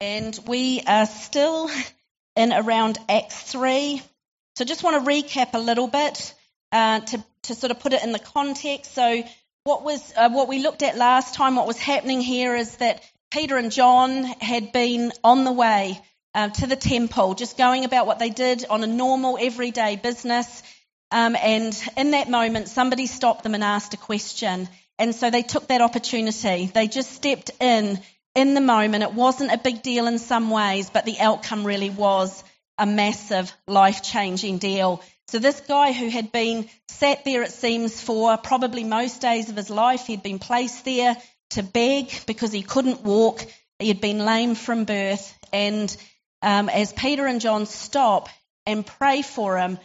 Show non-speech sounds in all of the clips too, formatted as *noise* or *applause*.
and we are still *laughs* in around Acts 3. So just want to recap a little bit uh, to, to sort of put it in the context. So what was uh, what we looked at last time, what was happening here is that Peter and John had been on the way uh, to the temple, just going about what they did on a normal, everyday business. Um, and in that moment, somebody stopped them and asked a question. And so they took that opportunity. They just stepped in in the moment. It wasn't a big deal in some ways, but the outcome really was a massive life changing deal. So this guy who had been sat there, it seems, for probably most days of his life, he'd been placed there to beg because he couldn't walk. He had been lame from birth. And um, as Peter and John stop and pray for him,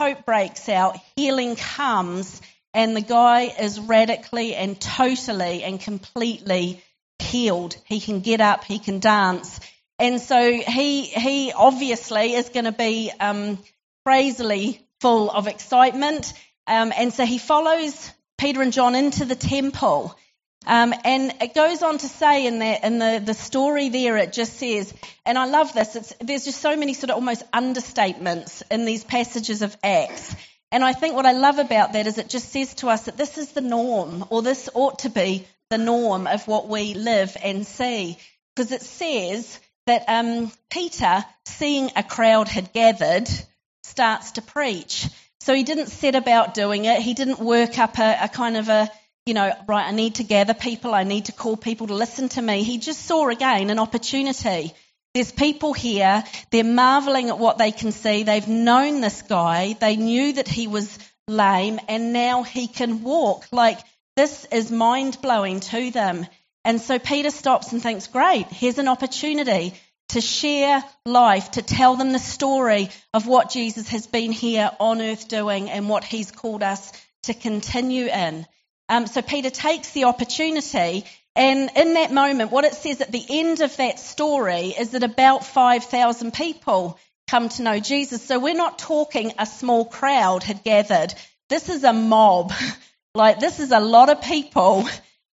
hope breaks out, healing comes, and the guy is radically and totally and completely healed. He can get up, he can dance. And so he, he obviously is going to be um, crazily full of excitement. Um, and so he follows Peter and John into the temple. Um, and it goes on to say in, the, in the, the story there, it just says, and I love this, there's just so many sort of almost understatements in these passages of Acts. And I think what I love about that is it just says to us that this is the norm, or this ought to be the norm of what we live and see. Because it says that um, Peter, seeing a crowd had gathered, starts to preach. So he didn't set about doing it. He didn't work up a, a kind of a, you know, right, I need to gather people. I need to call people to listen to me. He just saw again an opportunity. There's people here, they're marveling at what they can see. They've known this guy, they knew that he was lame, and now he can walk. Like, this is mind blowing to them. And so Peter stops and thinks, great, here's an opportunity to share life, to tell them the story of what Jesus has been here on earth doing and what he's called us to continue in. Um, so Peter takes the opportunity and in that moment, what it says at the end of that story is that about 5,000 people come to know Jesus. So we're not talking a small crowd had gathered. This is a mob. *laughs* like this is a lot of people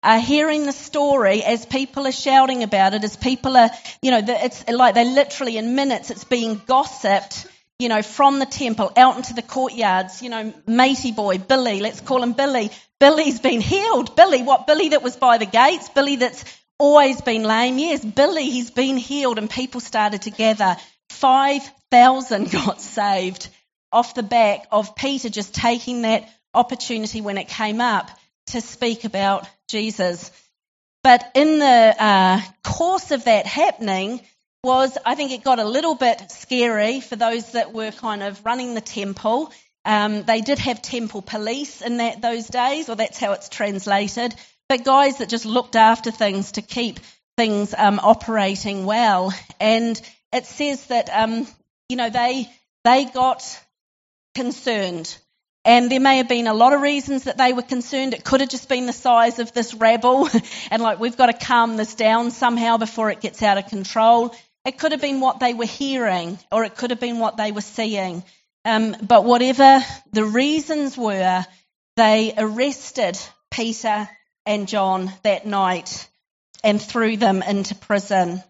are hearing the story as people are shouting about it, as people are, you know, it's like they literally in minutes it's being gossiped, you know, from the temple out into the courtyards, you know, matey boy, Billy, let's call him Billy. Billy's been healed. Billy, what? Billy that was by the gates? Billy that's always been lame? Yes, Billy, he's been healed. And people started to gather. 5,000 *laughs* got saved off the back of Peter just taking that opportunity when it came up to speak about Jesus. But in the uh, course of that happening, was I think it got a little bit scary for those that were kind of running the temple um, they did have temple police in that, those days, or that's how it's translated, but guys that just looked after things to keep things um, operating well. And it says that um, you know they they got concerned. And there may have been a lot of reasons that they were concerned. It could have just been the size of this rabble, *laughs* and like we've got to calm this down somehow before it gets out of control. It could have been what they were hearing, or it could have been what they were seeing. Um, but whatever the reasons were, they arrested Peter and John that night and threw them into prison.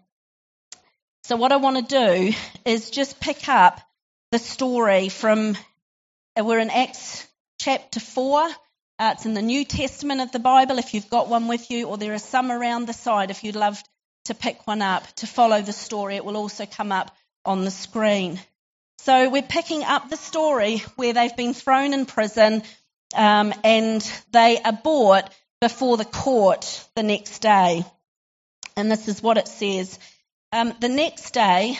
So, what I want to do is just pick up the story from, we're in Acts chapter 4. Uh, it's in the New Testament of the Bible if you've got one with you, or there are some around the side if you'd love to pick one up to follow the story. It will also come up on the screen. So we're picking up the story where they've been thrown in prison um, and they are brought before the court the next day. And this is what it says. Um, the next day,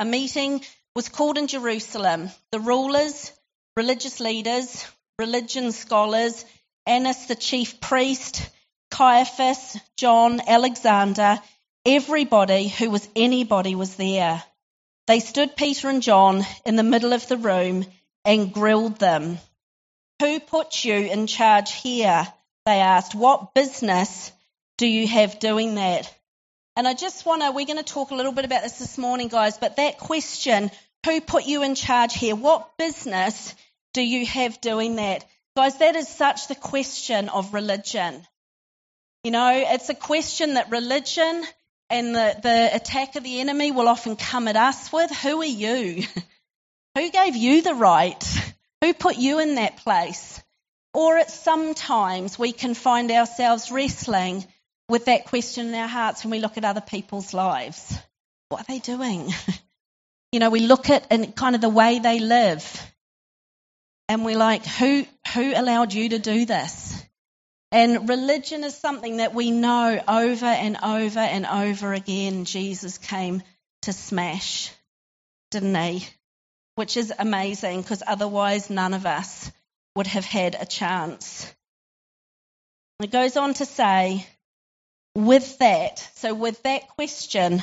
a meeting was called in Jerusalem. The rulers, religious leaders, religion scholars, Annas the chief priest, Caiaphas, John, Alexander, everybody who was anybody was there. They stood Peter and John in the middle of the room and grilled them. Who put you in charge here? They asked. What business do you have doing that? And I just want to, we're going to talk a little bit about this this morning, guys, but that question, who put you in charge here? What business do you have doing that? Guys, that is such the question of religion. You know, it's a question that religion and the, the attack of the enemy will often come at us with, Who are you? *laughs* Who gave you the right? Who put you in that place? Or at sometimes we can find ourselves wrestling with that question in our hearts when we look at other people's lives. What are they doing? *laughs* you know, we look at and kind of the way they live, and we're like, who who allowed you to do this? And religion is something that we know over and over and over again. Jesus came to smash, didn't he? Which is amazing because otherwise none of us would have had a chance. It goes on to say, with that, so with that question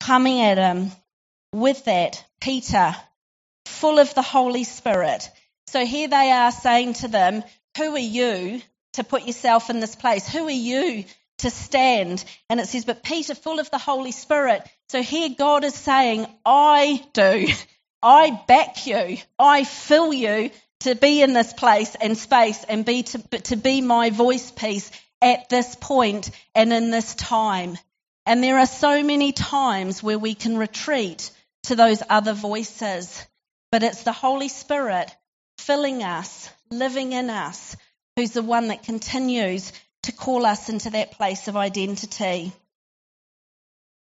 coming at him, with that, Peter, full of the Holy Spirit. So here they are saying to them, Who are you to put yourself in this place? Who are you to stand? And it says, But Peter, full of the Holy Spirit. So here God is saying, I do. I back you. I fill you to be in this place and space and be to, to be my voice piece at this point and in this time. And there are so many times where we can retreat to those other voices, but it's the Holy Spirit filling us, living in us, who's the one that continues to call us into that place of identity.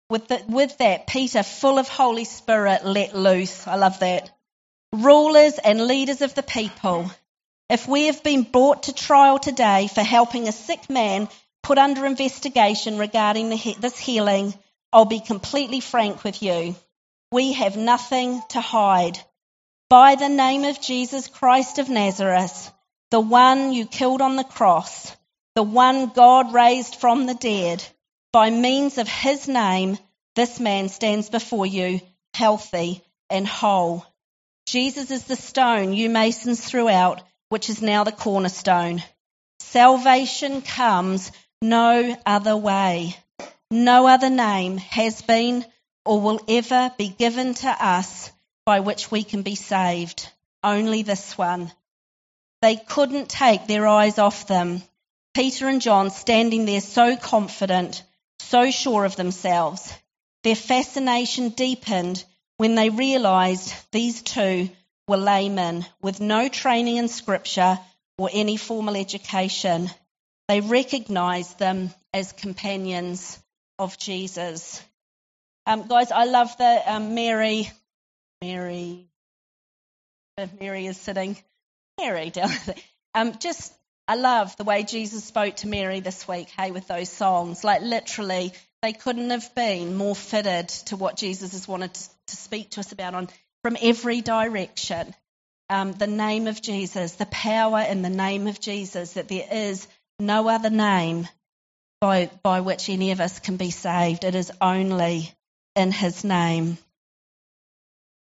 With, the, with that, Peter, full of Holy Spirit, let loose. I love that. Rulers and leaders of the people, if we have been brought to trial today for helping a sick man put under investigation regarding the, this healing, I'll be completely frank with you. We have nothing to hide. By the name of Jesus Christ of Nazareth, the one you killed on the cross, the one God raised from the dead, by means of his name, this man stands before you healthy and whole. Jesus is the stone you masons threw out, which is now the cornerstone. Salvation comes no other way. No other name has been or will ever be given to us by which we can be saved. Only this one. They couldn't take their eyes off them. Peter and John standing there so confident, so sure of themselves. Their fascination deepened when they realized these two were laymen with no training in scripture or any formal education. They recognized them as companions of Jesus. Um, guys, I love that um, Mary, Mary, Mary is sitting Mary down. *laughs* Um, just, I love the way Jesus spoke to Mary this week, hey, with those songs. Like, literally, they couldn't have been more fitted to what Jesus has wanted to, to speak to us about on from every direction. Um, the name of Jesus, the power in the name of Jesus, that there is no other name by, by which any of us can be saved. It is only in his name.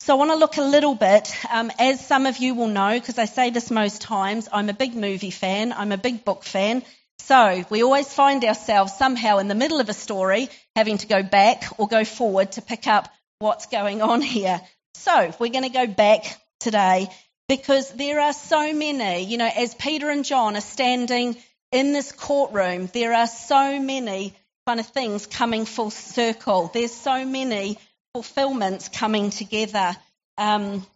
So I want to look a little bit, um, as some of you will know, because I say this most times, I'm a big movie fan, I'm a big book fan. So we always find ourselves somehow in the middle of a story having to go back or go forward to pick up what's going on here. So we're going to go back today because there are so many, you know, as Peter and John are standing in this courtroom, there are so many kind of things coming full circle. There's so many fulfillments coming together. Um,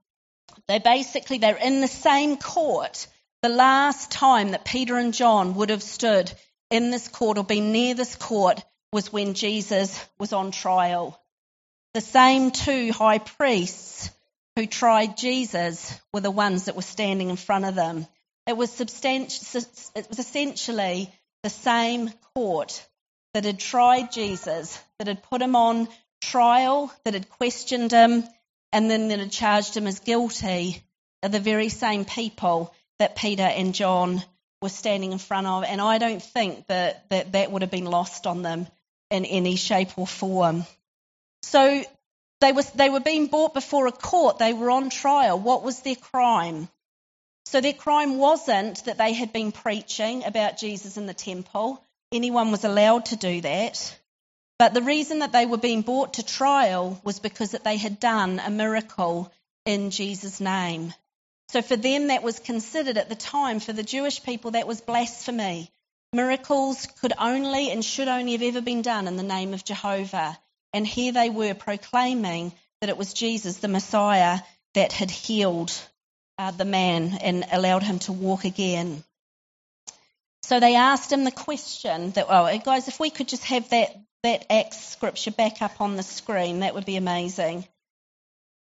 they basically they're in the same court. The last time that Peter and John would have stood in this court or been near this court was when Jesus was on trial. The same two high priests who tried Jesus were the ones that were standing in front of them. It was, substanti- it was essentially the same court that had tried Jesus, that had put him on trial that had questioned him and then that had charged him as guilty are the very same people that Peter and John were standing in front of. And I don't think that that, that would have been lost on them in any shape or form. So they were, they were being brought before a court. They were on trial. What was their crime? So their crime wasn't that they had been preaching about Jesus in the temple. Anyone was allowed to do that. But the reason that they were being brought to trial was because that they had done a miracle in Jesus' name. So for them, that was considered at the time, for the Jewish people, that was blasphemy. Miracles could only and should only have ever been done in the name of Jehovah. And here they were proclaiming that it was Jesus, the Messiah, that had healed uh, the man and allowed him to walk again. So they asked him the question that, oh, guys, if we could just have that, that Acts scripture back up on the screen, that would be amazing.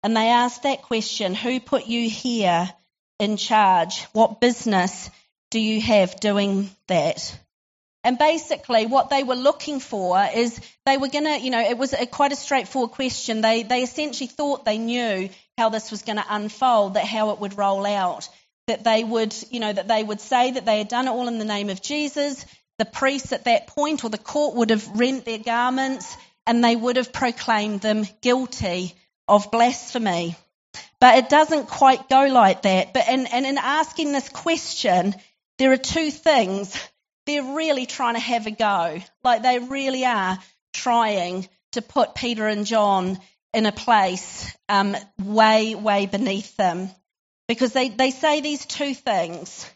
And they asked that question Who put you here in charge? What business do you have doing that? And basically, what they were looking for is they were going to, you know, it was a, quite a straightforward question. They, they essentially thought they knew how this was going to unfold, that how it would roll out. That they would, you know, that they would say that they had done it all in the name of Jesus. The priests at that point or the court would have rent their garments and they would have proclaimed them guilty of blasphemy. But it doesn't quite go like that. But in, and in asking this question, there are two things. They're really trying to have a go. Like they really are trying to put Peter and John in a place um, way, way beneath them. Because they, they say these two things.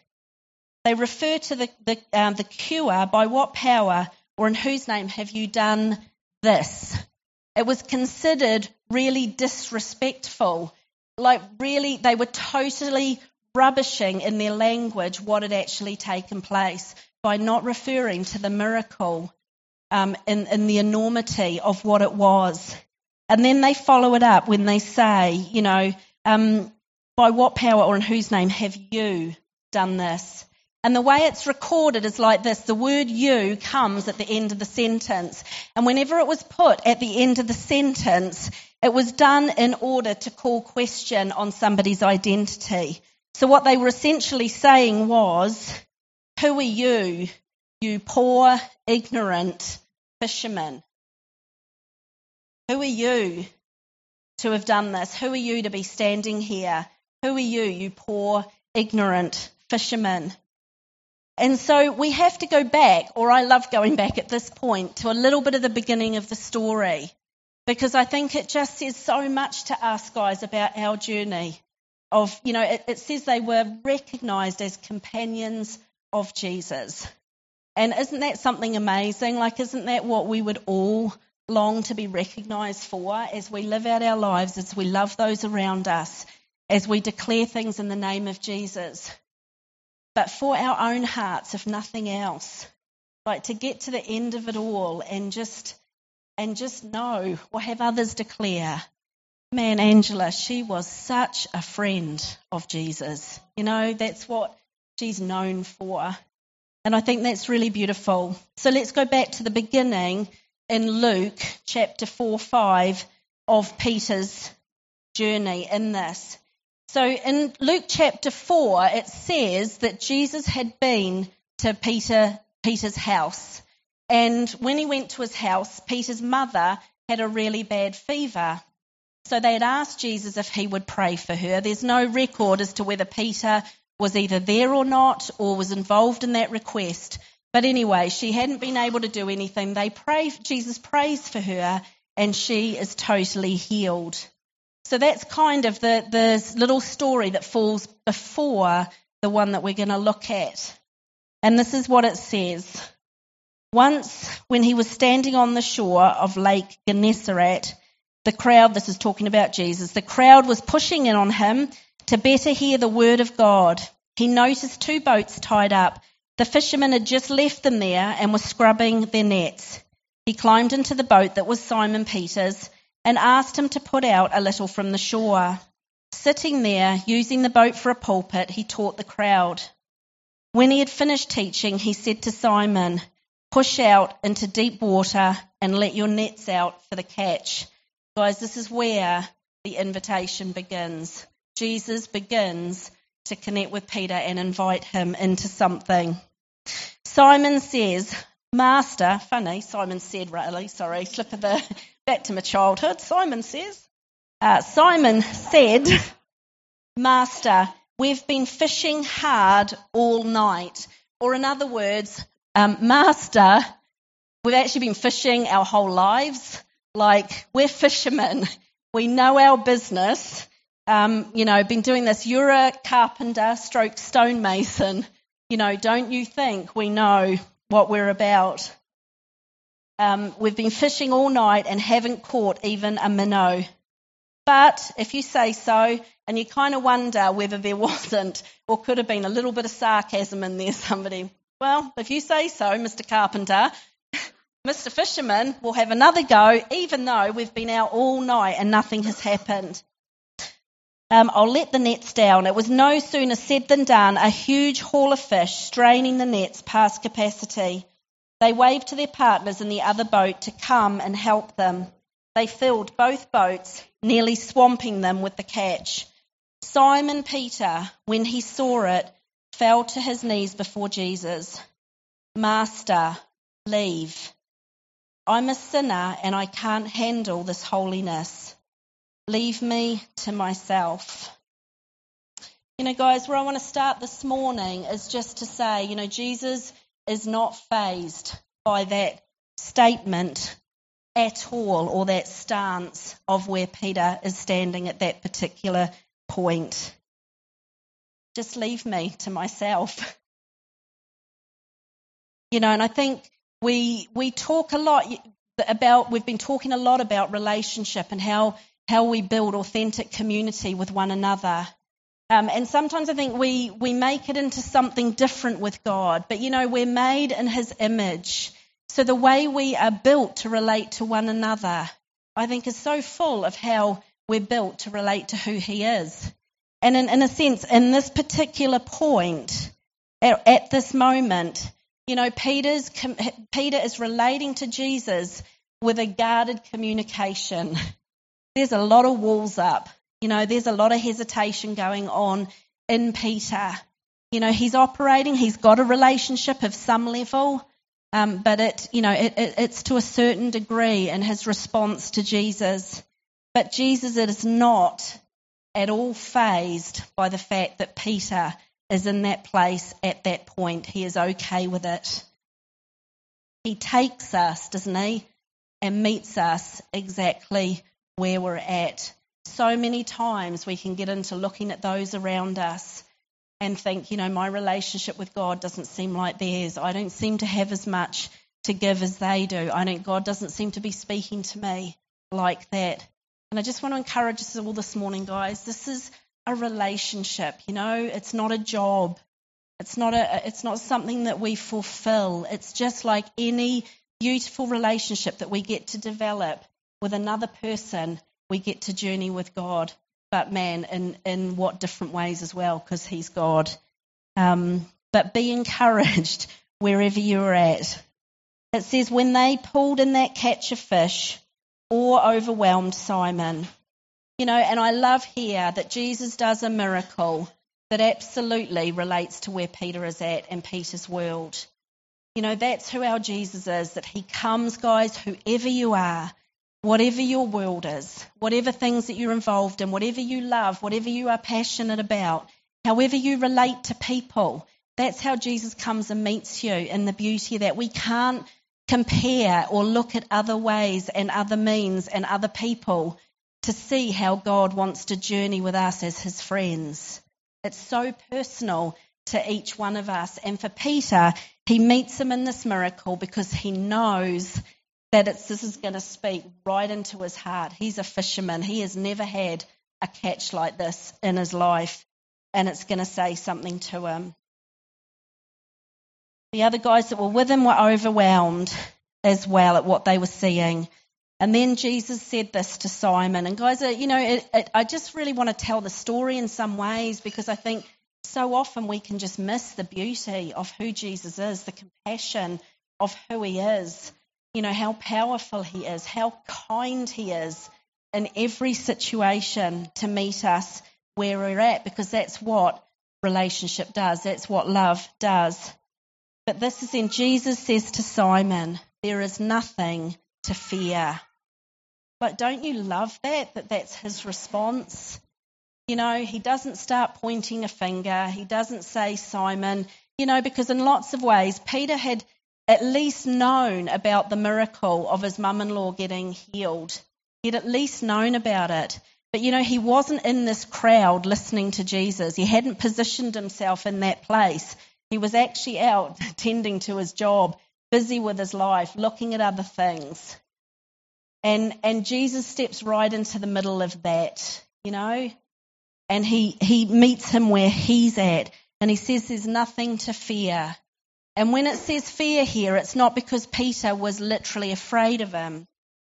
They refer to the, the, um, the cure by what power or in whose name have you done this? It was considered really disrespectful. Like, really, they were totally rubbishing in their language what had actually taken place by not referring to the miracle um, in, in the enormity of what it was. And then they follow it up when they say, you know, um, by what power or in whose name have you done this? And the way it's recorded is like this the word you comes at the end of the sentence. And whenever it was put at the end of the sentence, it was done in order to call question on somebody's identity. So what they were essentially saying was, Who are you, you poor, ignorant fisherman? Who are you to have done this? Who are you to be standing here? Who are you, you poor, ignorant fisherman? And so we have to go back, or I love going back at this point, to a little bit of the beginning of the story. Because I think it just says so much to us guys about our journey. Of, you know, it, it says they were recognized as companions of Jesus. And isn't that something amazing? Like, isn't that what we would all long to be recognized for as we live out our lives, as we love those around us, as we declare things in the name of Jesus? but for our own hearts, if nothing else. Like to get to the end of it all and just and just know or have others declare. Man, Angela, she was such a friend of Jesus. You know, that's what she's known for. And I think that's really beautiful. So let's go back to the beginning in Luke chapter 4 5 of Peter's journey in this. So in Luke chapter 4, it says that Jesus had been to Peter, Peter's house. And when he went to his house, Peter's mother had a really bad fever. So they had asked Jesus if he would pray for her. There's no record as to whether Peter was either there or not or was involved in that request. But anyway, she hadn't been able to do anything. They pray, Jesus prays for her and she is totally healed. So that's kind of the, the little story that falls before the one that we're going to look at. And this is what it says. Once, when he was standing on the shore of Lake Gennesaret, the crowd, this is talking about Jesus, the crowd was pushing in on him to better hear the word of God. He noticed two boats tied up. The fishermen had just left them there and were scrubbing their nets. He climbed into the boat that was Simon Peter's and asked him to put out a little from the shore. Sitting there, using the boat for a pulpit, he taught the crowd. When he had finished teaching, he said to Simon, Push out into deep water and let your nets out for the catch. Guys, this is where the invitation begins. Jesus begins to connect with Peter and invite him into something. Simon says, Master, funny, Simon said, really, sorry, *laughs* slip of the back to my childhood. Simon says, uh, Simon said, Master, we've been fishing hard all night. Or in other words, um, Master, we've actually been fishing our whole lives. Like, we're fishermen. We know our business. Um, you know, been doing this. You're a carpenter stroke stonemason. You know, don't you think we know what we're about? Um, we've been fishing all night and haven't caught even a minnow. But if you say so, and you kind of wonder whether there *laughs* wasn't or could have been a little bit of sarcasm in there, somebody, well, if you say so, Mr. Carpenter, *laughs* Mr. Fisherman we'll have another go, even though we've been out all night and nothing has happened. Um, I'll let the nets down. It was no sooner said than done. A huge haul of fish straining the nets past capacity. They waved to their partners in the other boat to come and help them. They filled both boats, nearly swamping them with the catch. Simon Peter, when he saw it, fell to his knees before Jesus. Master, leave. I'm a sinner and I can't handle this holiness. Leave me to myself. You know, guys, where I want to start this morning is just to say, you know, Jesus is not fazed by that statement at all or that stance of where Peter is standing at that particular point. Just leave me to myself. *laughs* You know, and I think we we talk a lot about we've been talking a lot about relationship and how how we build authentic community with one another. Um, and sometimes I think we, we make it into something different with God. But you know, we're made in His image. So the way we are built to relate to one another, I think, is so full of how we're built to relate to who He is. And in, in a sense, in this particular point, at, at this moment, you know, Peter's, Peter is relating to Jesus with a guarded communication. There's a lot of walls up. You know, there's a lot of hesitation going on in Peter. You know, he's operating, he's got a relationship of some level, um, but it, you know, it, it, it's to a certain degree in his response to Jesus. But Jesus is not at all fazed by the fact that Peter is in that place at that point. He is okay with it. He takes us, doesn't he, and meets us exactly where we're at so many times we can get into looking at those around us and think, you know, my relationship with God doesn't seem like theirs. I don't seem to have as much to give as they do. I don't, God doesn't seem to be speaking to me like that. And I just want to encourage us all this morning, guys. This is a relationship, you know, it's not a job. It's not a, it's not something that we fulfill. It's just like any beautiful relationship that we get to develop with another person we get to journey with God, but man, in, in what different ways as well, because He's God. Um, but be encouraged *laughs* wherever you're at. It says, when they pulled in that catch of fish, awe overwhelmed Simon. You know, and I love here that Jesus does a miracle that absolutely relates to where Peter is at in Peter's world. You know, that's who our Jesus is, that he comes, guys, whoever you are, whatever your world is, whatever things that you're involved in, whatever you love, whatever you are passionate about, however you relate to people, that's how Jesus comes and meets you in the beauty that. We can't compare or look at other ways and other means and other people to see how God wants to journey with us as his friends. It's so personal to each one of us. And for Peter, he meets him in this miracle because he knows that this is going to speak right into his heart. He's a fisherman. He has never had a catch like this in his life, and it's going to say something to him. The other guys that were with him were overwhelmed as well at what they were seeing. And then Jesus said this to Simon. And guys, uh, you know, it, it, I just really want to tell the story in some ways because I think so often we can just miss the beauty of who Jesus is, the compassion of who he is you know, how powerful He is, how kind He is in every situation to meet us where we're at, because that's what relationship does, that's what love does. But this is in Jesus says to Simon, There is nothing to fear. But don't you love that? That that's his response? You know, he doesn't start pointing a finger. He doesn't say, Simon, you know, because in lots of ways, Peter had at least known about the miracle of his mum in law getting healed. He'd at least known about it. But you know, he wasn't in this crowd listening to Jesus. He hadn't positioned himself in that place He was actually out *laughs* tending to his job, busy with his life, looking at other things. And, and Jesus steps right into the middle of that, you know, and he, he meets him where he's at. And he says there's nothing to fear. And when it says fear here, it's not because Peter was literally afraid of him.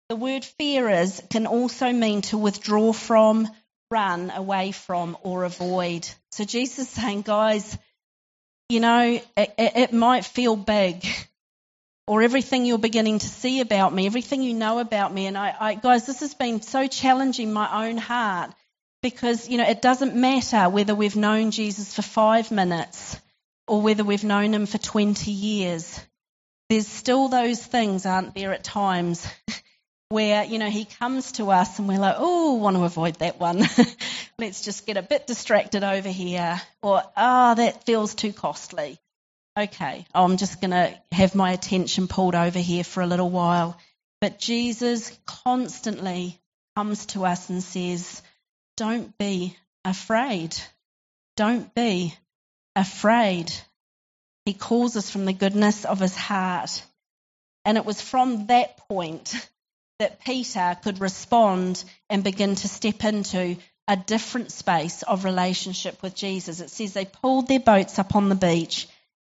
The word fear is can also mean to withdraw from, run away from, or avoid. So Jesus is saying, guys, you know, it, it, might feel big, or everything you're beginning to see about me, everything you know about me. And I, I, guys, this has been so challenging my own heart because, you know, it doesn't matter whether we've known Jesus for five minutes or whether we've known him for 20 years. There's still those things, aren't there, at times *laughs* where, you know, he comes to us and we're like, oh, want to avoid that one. *laughs* Let's just get a bit distracted over here. Or, ah, oh, that feels too costly. Okay, I'm just going to have my attention pulled over here for a little while. But Jesus constantly comes to us and says, don't be afraid. Don't be afraid. He calls us from the goodness of his heart. And it was from that point that Peter could respond and begin to step into a different space of relationship with Jesus. It says they pulled their boats up on the beach,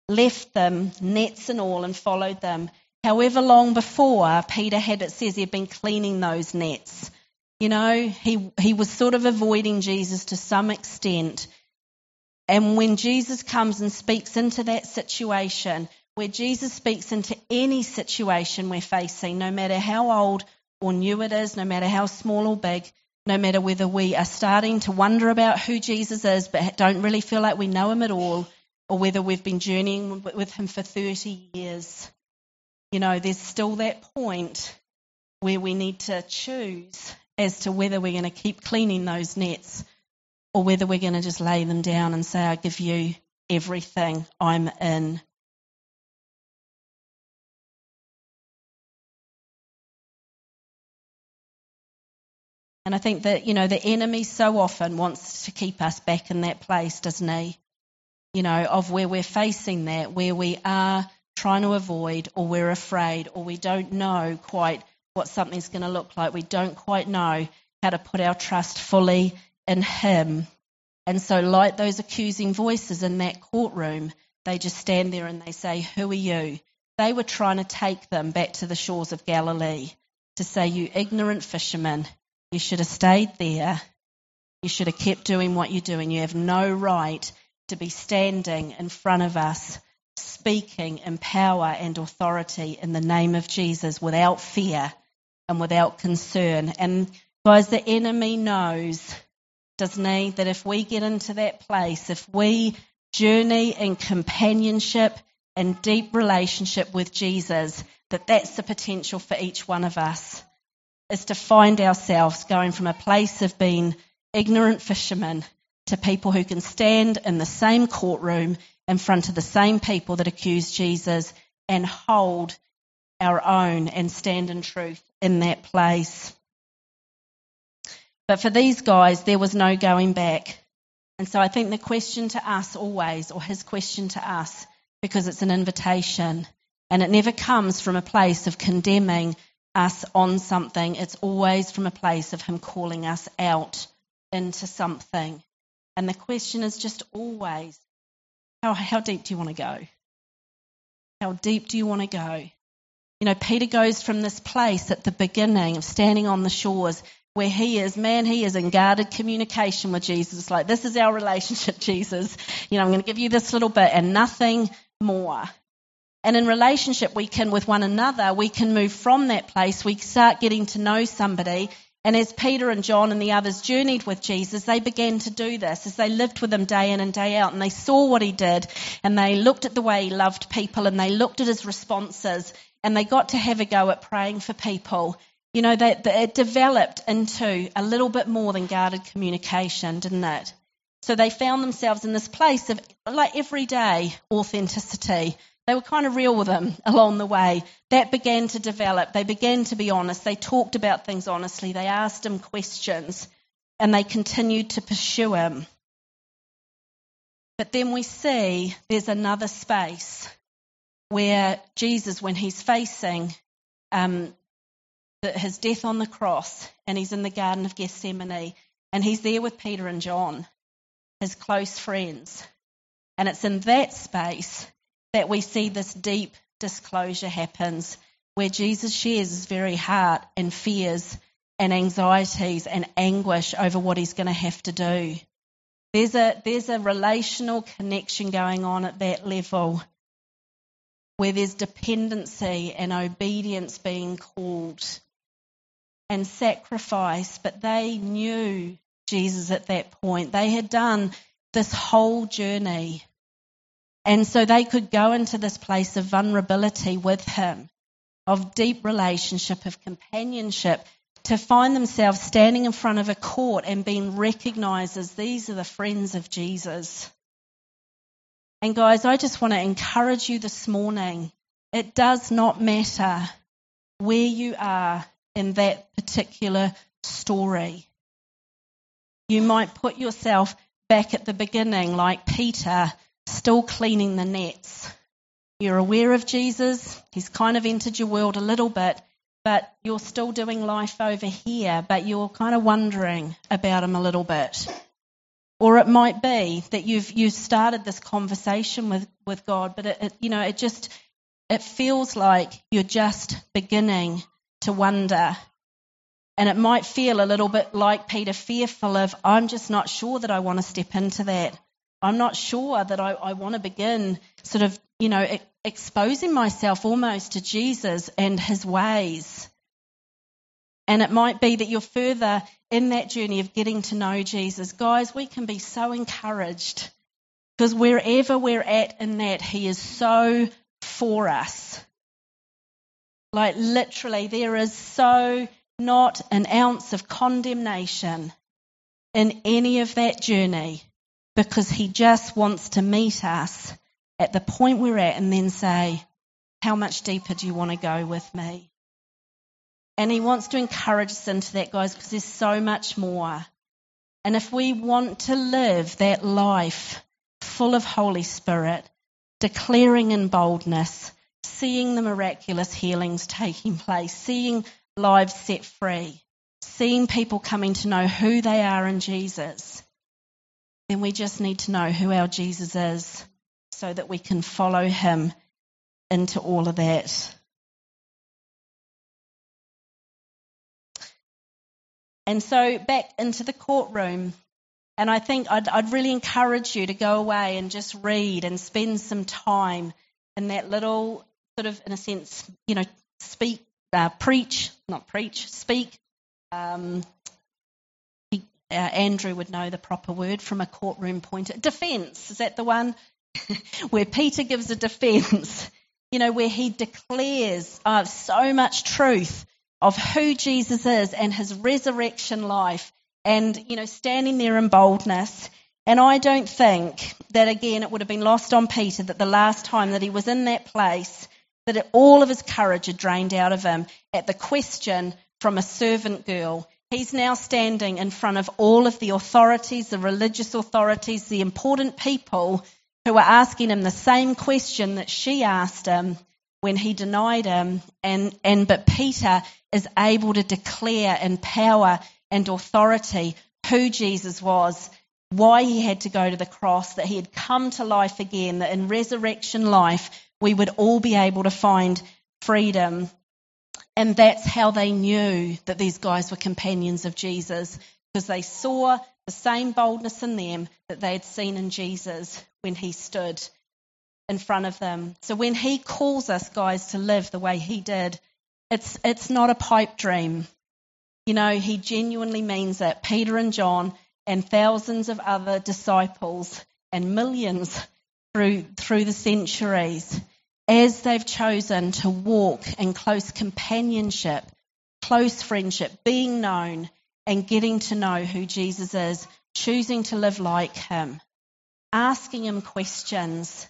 left them, nets and all, and followed them. However long before, Peter had, it says, he had been cleaning those nets. You know, he, he was sort of avoiding Jesus to some extent. And when Jesus comes and speaks into that situation, where Jesus speaks into any situation we're facing, no matter how old or new it is, no matter how small or big, no matter whether we are starting to wonder about who Jesus is but don't really feel like we know him at all, or whether we've been journeying with him for 30 years. You know, there's still that point where we need to choose as to whether we're going to keep cleaning those nets or whether we're going to just lay them down and say, I give you everything, I'm in. And I think that, you know, the enemy so often wants to keep us back in that place, doesn't he? You know, of where we're facing that, where we are trying to avoid or we're afraid or we don't know quite what something's going to look like. We don't quite know how to put our trust fully in Him. And so, like those accusing voices in that courtroom, they just stand there and they say, Who are you? They were trying to take them back to the shores of Galilee to say, You ignorant fishermen, you should have stayed there. You should have kept doing what you're doing. You have no right to be standing in front of us, speaking in power and authority in the name of Jesus without fear and without concern. And guys, the enemy knows, doesn't he, that if we get into that place, if we journey in companionship and deep relationship with Jesus, that that's the potential for each one of us is to find ourselves going from a place of being ignorant fishermen to people who can stand in the same courtroom in front of the same people that accuse Jesus and hold our own and stand in truth in that place. But for these guys, there was no going back. And so I think the question to us always, or his question to us, because it's an invitation, and it never comes from a place of condemning us on something, it's always from a place of Him calling us out into something. And the question is just always how, how deep do you want to go? How deep do you want to go? You know, Peter goes from this place at the beginning of standing on the shores where he is, man, he is in guarded communication with Jesus. Like, this is our relationship, *laughs* Jesus. You know, I'm going to give you this little bit and nothing more. And in relationship, we can, with one another, we can move from that place. We start getting to know somebody. And as Peter and John and the others journeyed with Jesus, they began to do this as they lived with him day in and day out. And they saw what he did. And they looked at the way he loved people and they looked at his responses. And they got to have a go at praying for people. You know, that it developed into a little bit more than guarded communication, didn't it? So they found themselves in this place of like everyday authenticity they were kind of real with him *laughs* along the way. That began to develop. They began to be honest. They talked about things honestly. They asked him questions and they continued to pursue him. But then we see there's another space where Jesus, when he's facing um, his death on the cross and he's in the Garden of Gethsemane and he's there with Peter and John, his close friends. And it's in that space that we see this deep disclosure happens where Jesus shares his very heart and fears and anxieties and anguish over what he's going to have to do. There's a, there's a relational connection going on at that level where there's dependency and obedience being called and sacrifice, but they knew Jesus at that point. They had done this whole journey. And so they could go into this place of vulnerability with him, of deep relationship, of companionship, to find themselves standing in front of a court and being recognized as these are the friends of Jesus. And guys, I just want to encourage you this morning. It does not matter where you are in that particular story. You might put yourself back at the beginning, like Peter, still cleaning the nets. You're aware of Jesus, he's kind of entered your world a little bit, but you're still doing life over here, but you're kind of wondering about him a little bit. Or it might be that you've you've started this conversation with, with God, but it, it, you know it just it feels like you're just beginning to wonder. And it might feel a little bit like Peter, fearful of I'm just not sure that I want to step into that. I'm not sure that I, I want to begin sort of you know exposing myself almost to Jesus and his ways. And it might be that you're further in that journey of getting to know Jesus. Guys, we can be so encouraged because wherever we're at in that, He is so for us. Like literally, there is so not an ounce of condemnation in any of that journey because He just wants to meet us at the point we're at and then say, How much deeper do you want to go with me? And he wants to encourage us into that, guys, because there's so much more. And if we want to live that life full of Holy Spirit, declaring in boldness, seeing the miraculous healings taking place, seeing lives set free, seeing people coming to know who they are in Jesus, then we just need to know who our Jesus is so that we can follow him into all of that. And so back into the courtroom. And I think I'd, I'd, really encourage you to go away and just read and spend some time in that little sort of, in a sense, you know, speak, uh, preach, not preach, speak. Um, he, uh, Andrew would know the proper word from a courtroom point. of Defence, is that the one? *laughs* where Peter gives a defence, you know, where he declares uh, so much truth of who Jesus is and his resurrection life and, you know, standing there in boldness. And I don't think that, again, it would have been lost on Peter that the last time that he was in that place, that all of his courage had drained out of him at the question from a servant girl. He's now standing in front of all of the authorities, the religious authorities, the important people who are asking him the same question that she asked him when he denied him. And, and but Peter is able to declare in power and authority who Jesus was, why he had to go to the cross, that he had come to life again, that in resurrection life we would all be able to find freedom. And that's how they knew that these guys were companions of Jesus, because they saw the same boldness in them that they had seen in Jesus when he stood in front of them. So when he calls us, guys, to live the way he did, it's, it's not a pipe dream. You know, he genuinely means it. Peter and John and thousands of other disciples and millions through, through the centuries, as they've chosen to walk in close companionship, close friendship, being known and getting to know who Jesus is, choosing to live like him, asking him questions,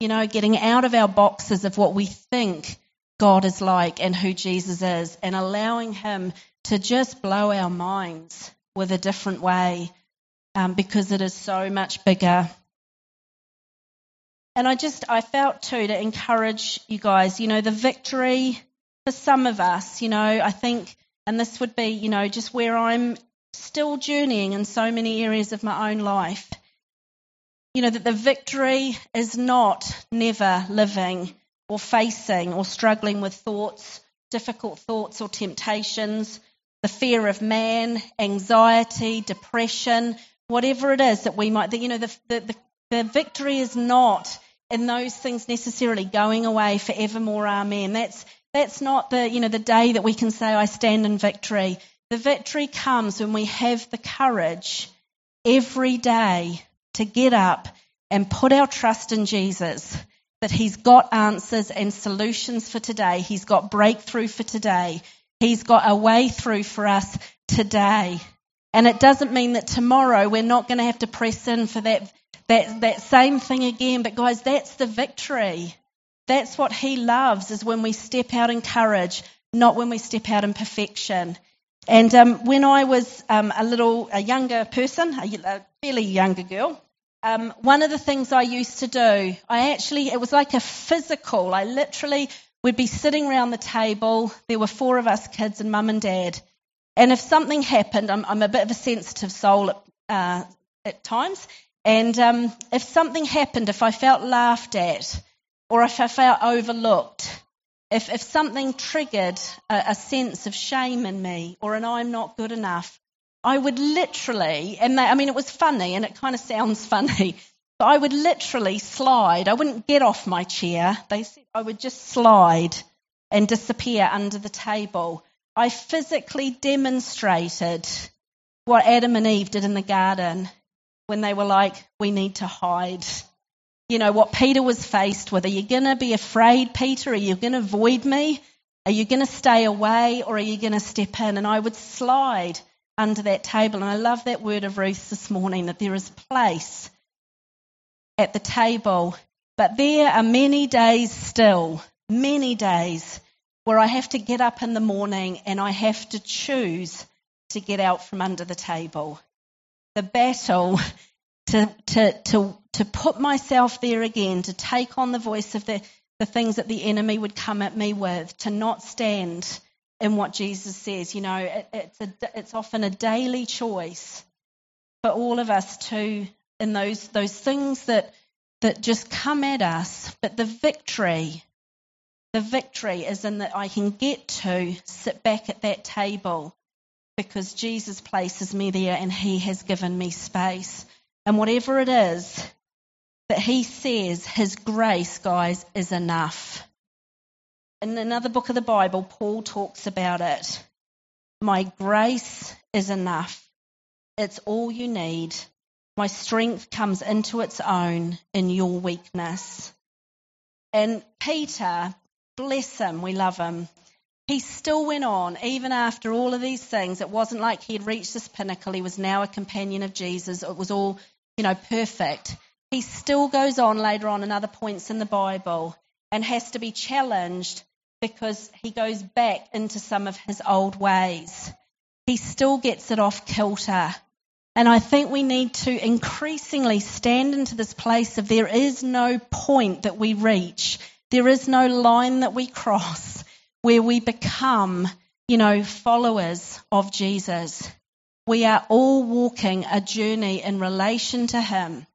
you know, getting out of our boxes of what we think God is like and who Jesus is, and allowing Him to just blow our minds with a different way um, because it is so much bigger. And I just, I felt too to encourage you guys, you know, the victory for some of us, you know, I think, and this would be, you know, just where I'm still journeying in so many areas of my own life. You know, that the victory is not never living or facing or struggling with thoughts, difficult thoughts or temptations, the fear of man, anxiety, depression, whatever it is that we might, you know, the, the, the, victory is not in those things necessarily going away forevermore. Amen. That's, that's not the, you know, the day that we can say, I stand in victory. The victory comes when we have the courage every day to get up and put our trust in Jesus, that He's got answers and solutions for today. He's got breakthrough for today. He's got a way through for us today. And it doesn't mean that tomorrow we're not going to have to press in for that, that, that same thing again. But guys, that's the victory. That's what He loves is when we step out in courage, not when we step out in perfection. And um, when I was um, a little, a younger person, a, fairly younger girl, um, one of the things I used to do, I actually, it was like a physical. I literally would be sitting around the table. There were four of us kids and mum and dad. And if something happened, I'm, I'm a bit of a sensitive soul at, uh, at times. And um, if something happened, if I felt laughed at, or if I felt overlooked, if, if something triggered a, a sense of shame in me or an I'm not good enough, I would literally, and they, I mean, it was funny and it kind of sounds *laughs* funny, but I would literally slide. I wouldn't get off my chair. They said I would just slide and disappear under the table. I physically demonstrated what Adam and Eve did in the garden when they were like, we need to hide you know, what Peter was faced with. Are you going to be afraid, Peter? Are you going to avoid me? Are you going to stay away or are you going to step in? And I would slide under that table. And I love that word of Ruth this morning that there is place at the table. But there are many days still, many days where I have to get up in the morning and I have to choose to get out from under the table. The battle to, to, to, to put myself there again, to take on the voice of the, the things that the enemy would come at me with, to not stand in what Jesus says. You know, it, it's, a, it's often a daily choice for all of us to, in those, those things that, that just come at us, but the victory, the victory is in that I can get to sit back at that table because Jesus places me there and he has given me space. And whatever it is that he says, his grace, guys, is enough. In another book of the Bible, Paul talks about it. My grace is enough. It's all you need. My strength comes into its own in your weakness. And Peter, bless him, we love him. He still went on, even after all of these things. It wasn't like he had reached this pinnacle. He was now a companion of Jesus. It was all you know, perfect. He still goes on later on in other points in the Bible and has to be challenged because he goes back into some of his old ways. He still gets it off kilter. And I think we need to increasingly stand into this place of there is no point that we reach, there is no line that we cross where we become, you know, followers of Jesus. We are all walking a journey in relation to Him.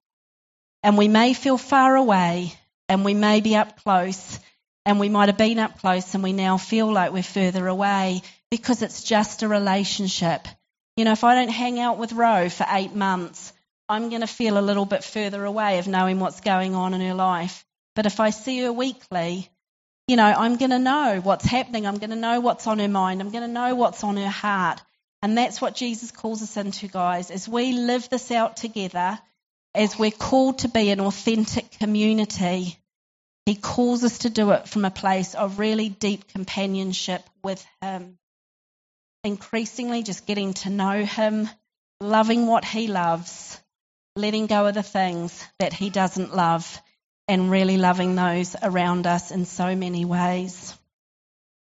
And we may feel far away and we may be up close and we might have been up close and we now feel like we're further away because it's just a relationship. You know, if I don't hang out with Ro for eight months, I'm going to feel a little bit further away of knowing what's going on in her life. But if I see her weekly, you know, I'm going to know what's happening. I'm going to know what's on her mind. I'm going to know what's on her heart. And that's what Jesus calls us into, guys. As we live this out together, as we're called to be an authentic community, He calls us to do it from a place of really deep companionship with Him. Increasingly just getting to know Him, loving what He loves, letting go of the things that He doesn't love, and really loving those around us in so many ways.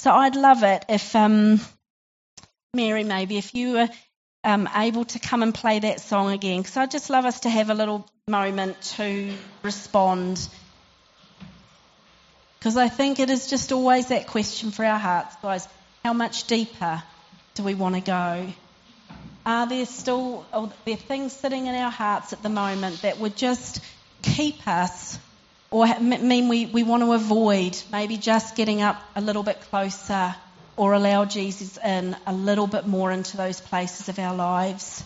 So I'd love it if um, Mary, maybe if you were um, able to come and play that song again, because I'd just love us to have a little moment to respond Because I think it is just always that question for our hearts, guys. How much deeper do we want to go? Are there still are there things sitting in our hearts at the moment that would just keep us or mean we, we want to avoid maybe just getting up a little bit closer or allow Jesus in a little bit more into those places of our lives?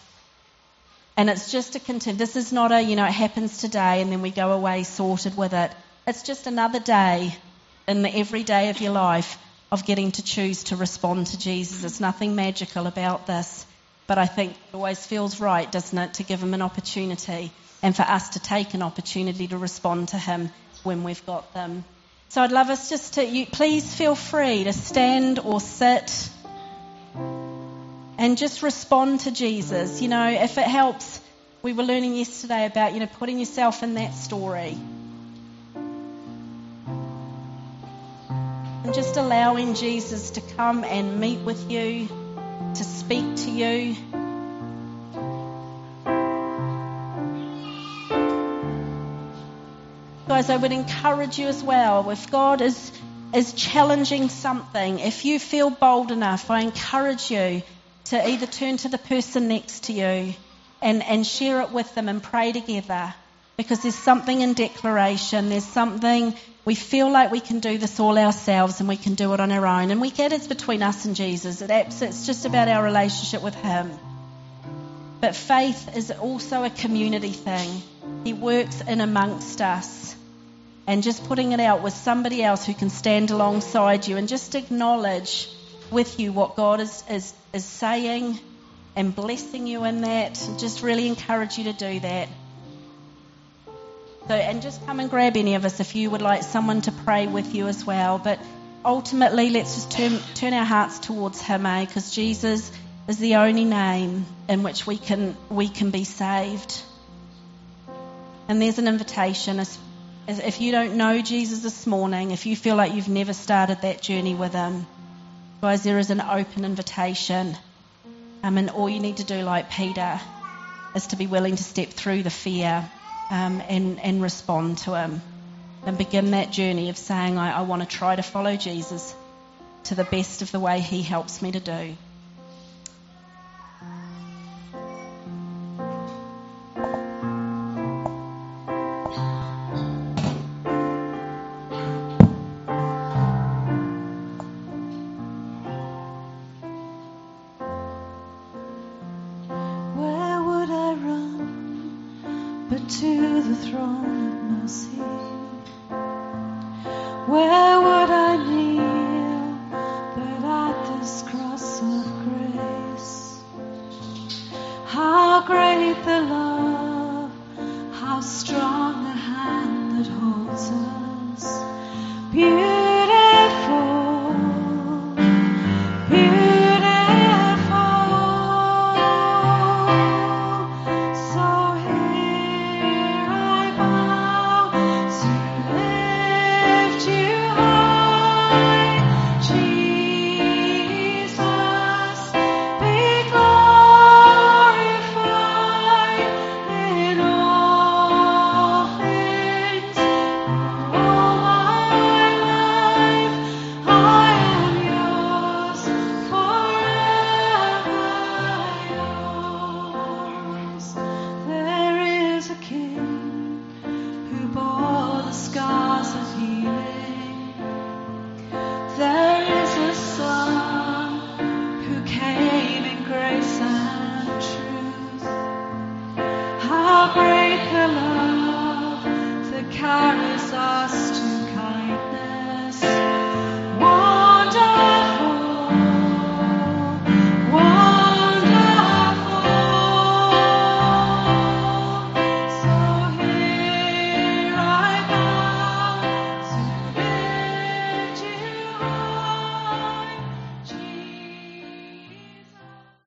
And it's just a continue. This is not a, you know, it happens today and then we go away sorted with it. It's just another day in the everyday of your life of getting to choose to respond to Jesus. There's nothing magical about this. But I think it always feels right, doesn't it, to give him an opportunity and for us to take an opportunity to respond to him when we've got them. So I'd love us just to, you, please feel free to stand or sit and just respond to Jesus. You know, if it helps, we were learning yesterday about, you know, putting yourself in that story. And just allowing Jesus to come and meet with you, to speak to you. Guys, I would encourage you as well. If God is, is challenging something, if you feel bold enough, I encourage you to either turn to the person next to you and, and share it with them and pray together. Because there's something in declaration, there's something, we feel like we can do this all ourselves and we can do it on our own. And we get it's between us and Jesus. It's just about our relationship with Him. But faith is also a community thing. He works in amongst us. And just putting it out with somebody else who can stand alongside you and just acknowledge with you what God is, is, is saying and blessing you in that. Just really encourage you to do that. So, and just come and grab any of us if you would like someone to pray with you as well. But ultimately, let's just turn, turn our hearts towards Him, eh? Because Jesus is the only name in which we can, we can be saved. And there's an invitation. If you don't know Jesus this morning, if you feel like you've never started that journey with Him, Guys, there is an open invitation. Um, and all you need to do, like Peter, is to be willing to step through the fear um, and, and respond to him. And begin that journey of saying, I, I want to try to follow Jesus to the best of the way he helps me to do.